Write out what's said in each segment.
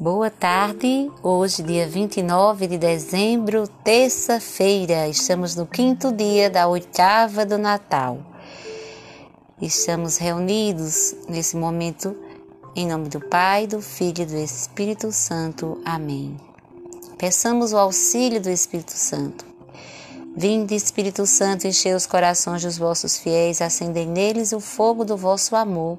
Boa tarde, hoje, dia 29 de dezembro, terça-feira, estamos no quinto dia da oitava do Natal. Estamos reunidos nesse momento em nome do Pai, do Filho e do Espírito Santo. Amém. Peçamos o auxílio do Espírito Santo. Vinde, Espírito Santo, enchei os corações dos vossos fiéis, acendei neles o fogo do vosso amor.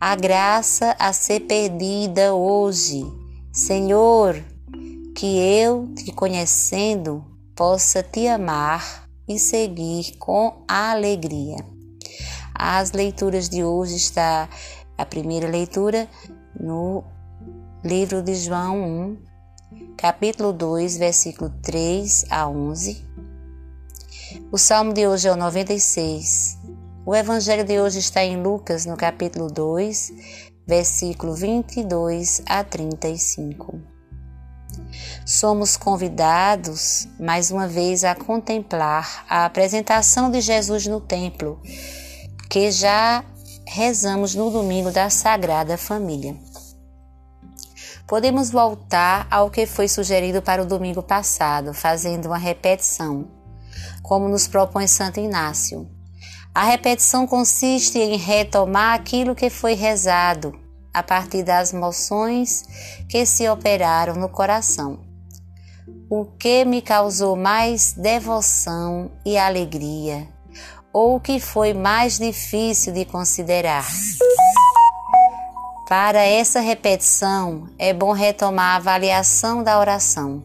a graça a ser perdida hoje. Senhor, que eu, te conhecendo, possa te amar e seguir com alegria. As leituras de hoje está a primeira leitura no livro de João 1, capítulo 2, versículo 3 a 11. O salmo de hoje é o 96. O evangelho de hoje está em Lucas, no capítulo 2, versículo 22 a 35. Somos convidados mais uma vez a contemplar a apresentação de Jesus no templo, que já rezamos no domingo da Sagrada Família. Podemos voltar ao que foi sugerido para o domingo passado, fazendo uma repetição, como nos propõe Santo Inácio. A repetição consiste em retomar aquilo que foi rezado a partir das moções que se operaram no coração. O que me causou mais devoção e alegria, ou o que foi mais difícil de considerar. Para essa repetição, é bom retomar a avaliação da oração,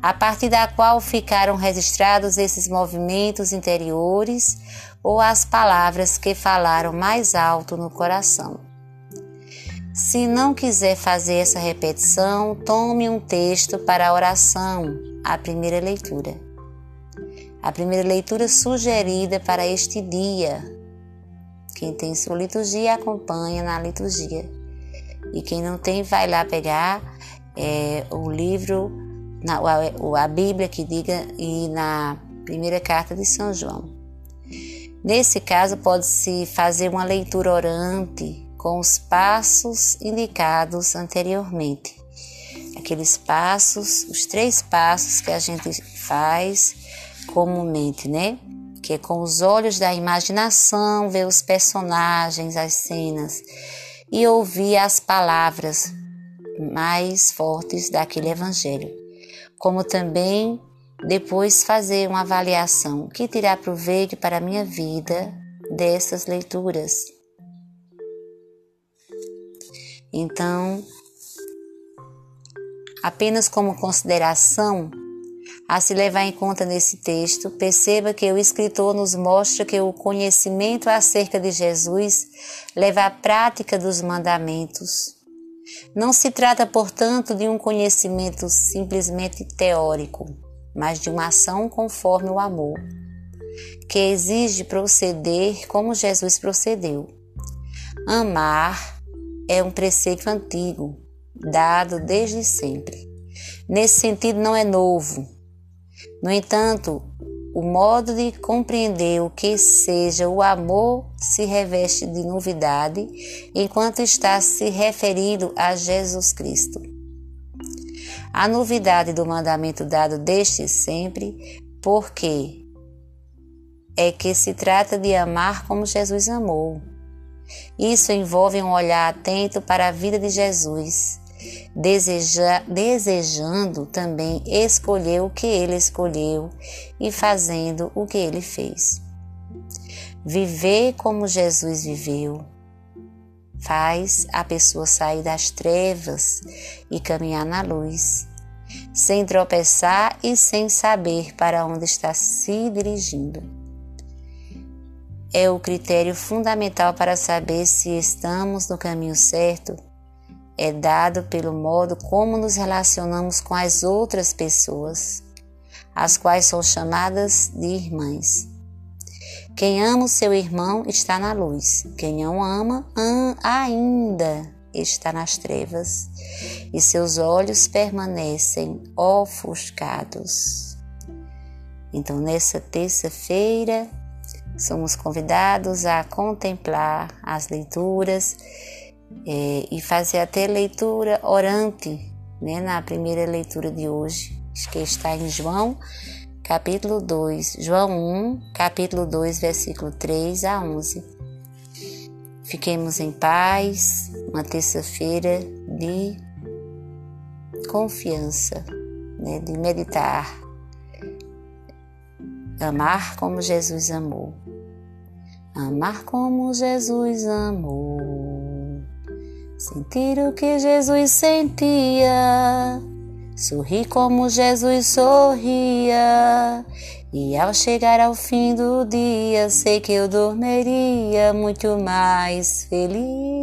a partir da qual ficaram registrados esses movimentos interiores ou as palavras que falaram mais alto no coração. Se não quiser fazer essa repetição, tome um texto para a oração, a primeira leitura. A primeira leitura sugerida para este dia. Quem tem sua liturgia acompanha na liturgia. E quem não tem, vai lá pegar é, o livro, na, a, a Bíblia que diga e na primeira carta de São João. Nesse caso, pode-se fazer uma leitura orante com os passos indicados anteriormente. Aqueles passos, os três passos que a gente faz comumente, né? Que é com os olhos da imaginação, ver os personagens, as cenas e ouvir as palavras mais fortes daquele evangelho, como também depois fazer uma avaliação, o que tirar proveito para a minha vida dessas leituras. Então, apenas como consideração a se levar em conta nesse texto, perceba que o escritor nos mostra que o conhecimento acerca de Jesus leva à prática dos mandamentos. Não se trata, portanto, de um conhecimento simplesmente teórico mas de uma ação conforme o amor, que exige proceder como Jesus procedeu. Amar é um preceito antigo, dado desde sempre. Nesse sentido, não é novo. No entanto, o modo de compreender o que seja o amor se reveste de novidade enquanto está se referindo a Jesus Cristo. A novidade do mandamento dado desde sempre, porque é que se trata de amar como Jesus amou. Isso envolve um olhar atento para a vida de Jesus, deseja, desejando também escolher o que ele escolheu e fazendo o que ele fez. Viver como Jesus viveu faz a pessoa sair das trevas e caminhar na luz, sem tropeçar e sem saber para onde está se dirigindo. É o critério fundamental para saber se estamos no caminho certo. É dado pelo modo como nos relacionamos com as outras pessoas as quais são chamadas de irmãs. Quem ama o seu irmão está na luz, quem não ama ainda está nas trevas, e seus olhos permanecem ofuscados. Então, nessa terça-feira, somos convidados a contemplar as leituras é, e fazer até leitura orante, né, na primeira leitura de hoje, que está em João, capítulo 2, João 1, capítulo 2, versículo 3 a 11. Fiquemos em paz, uma terça-feira de confiança, né, de meditar, amar como Jesus amou, amar como Jesus amou, sentir o que Jesus sentia Sorri como Jesus sorria, e ao chegar ao fim do dia, sei que eu dormiria muito mais feliz.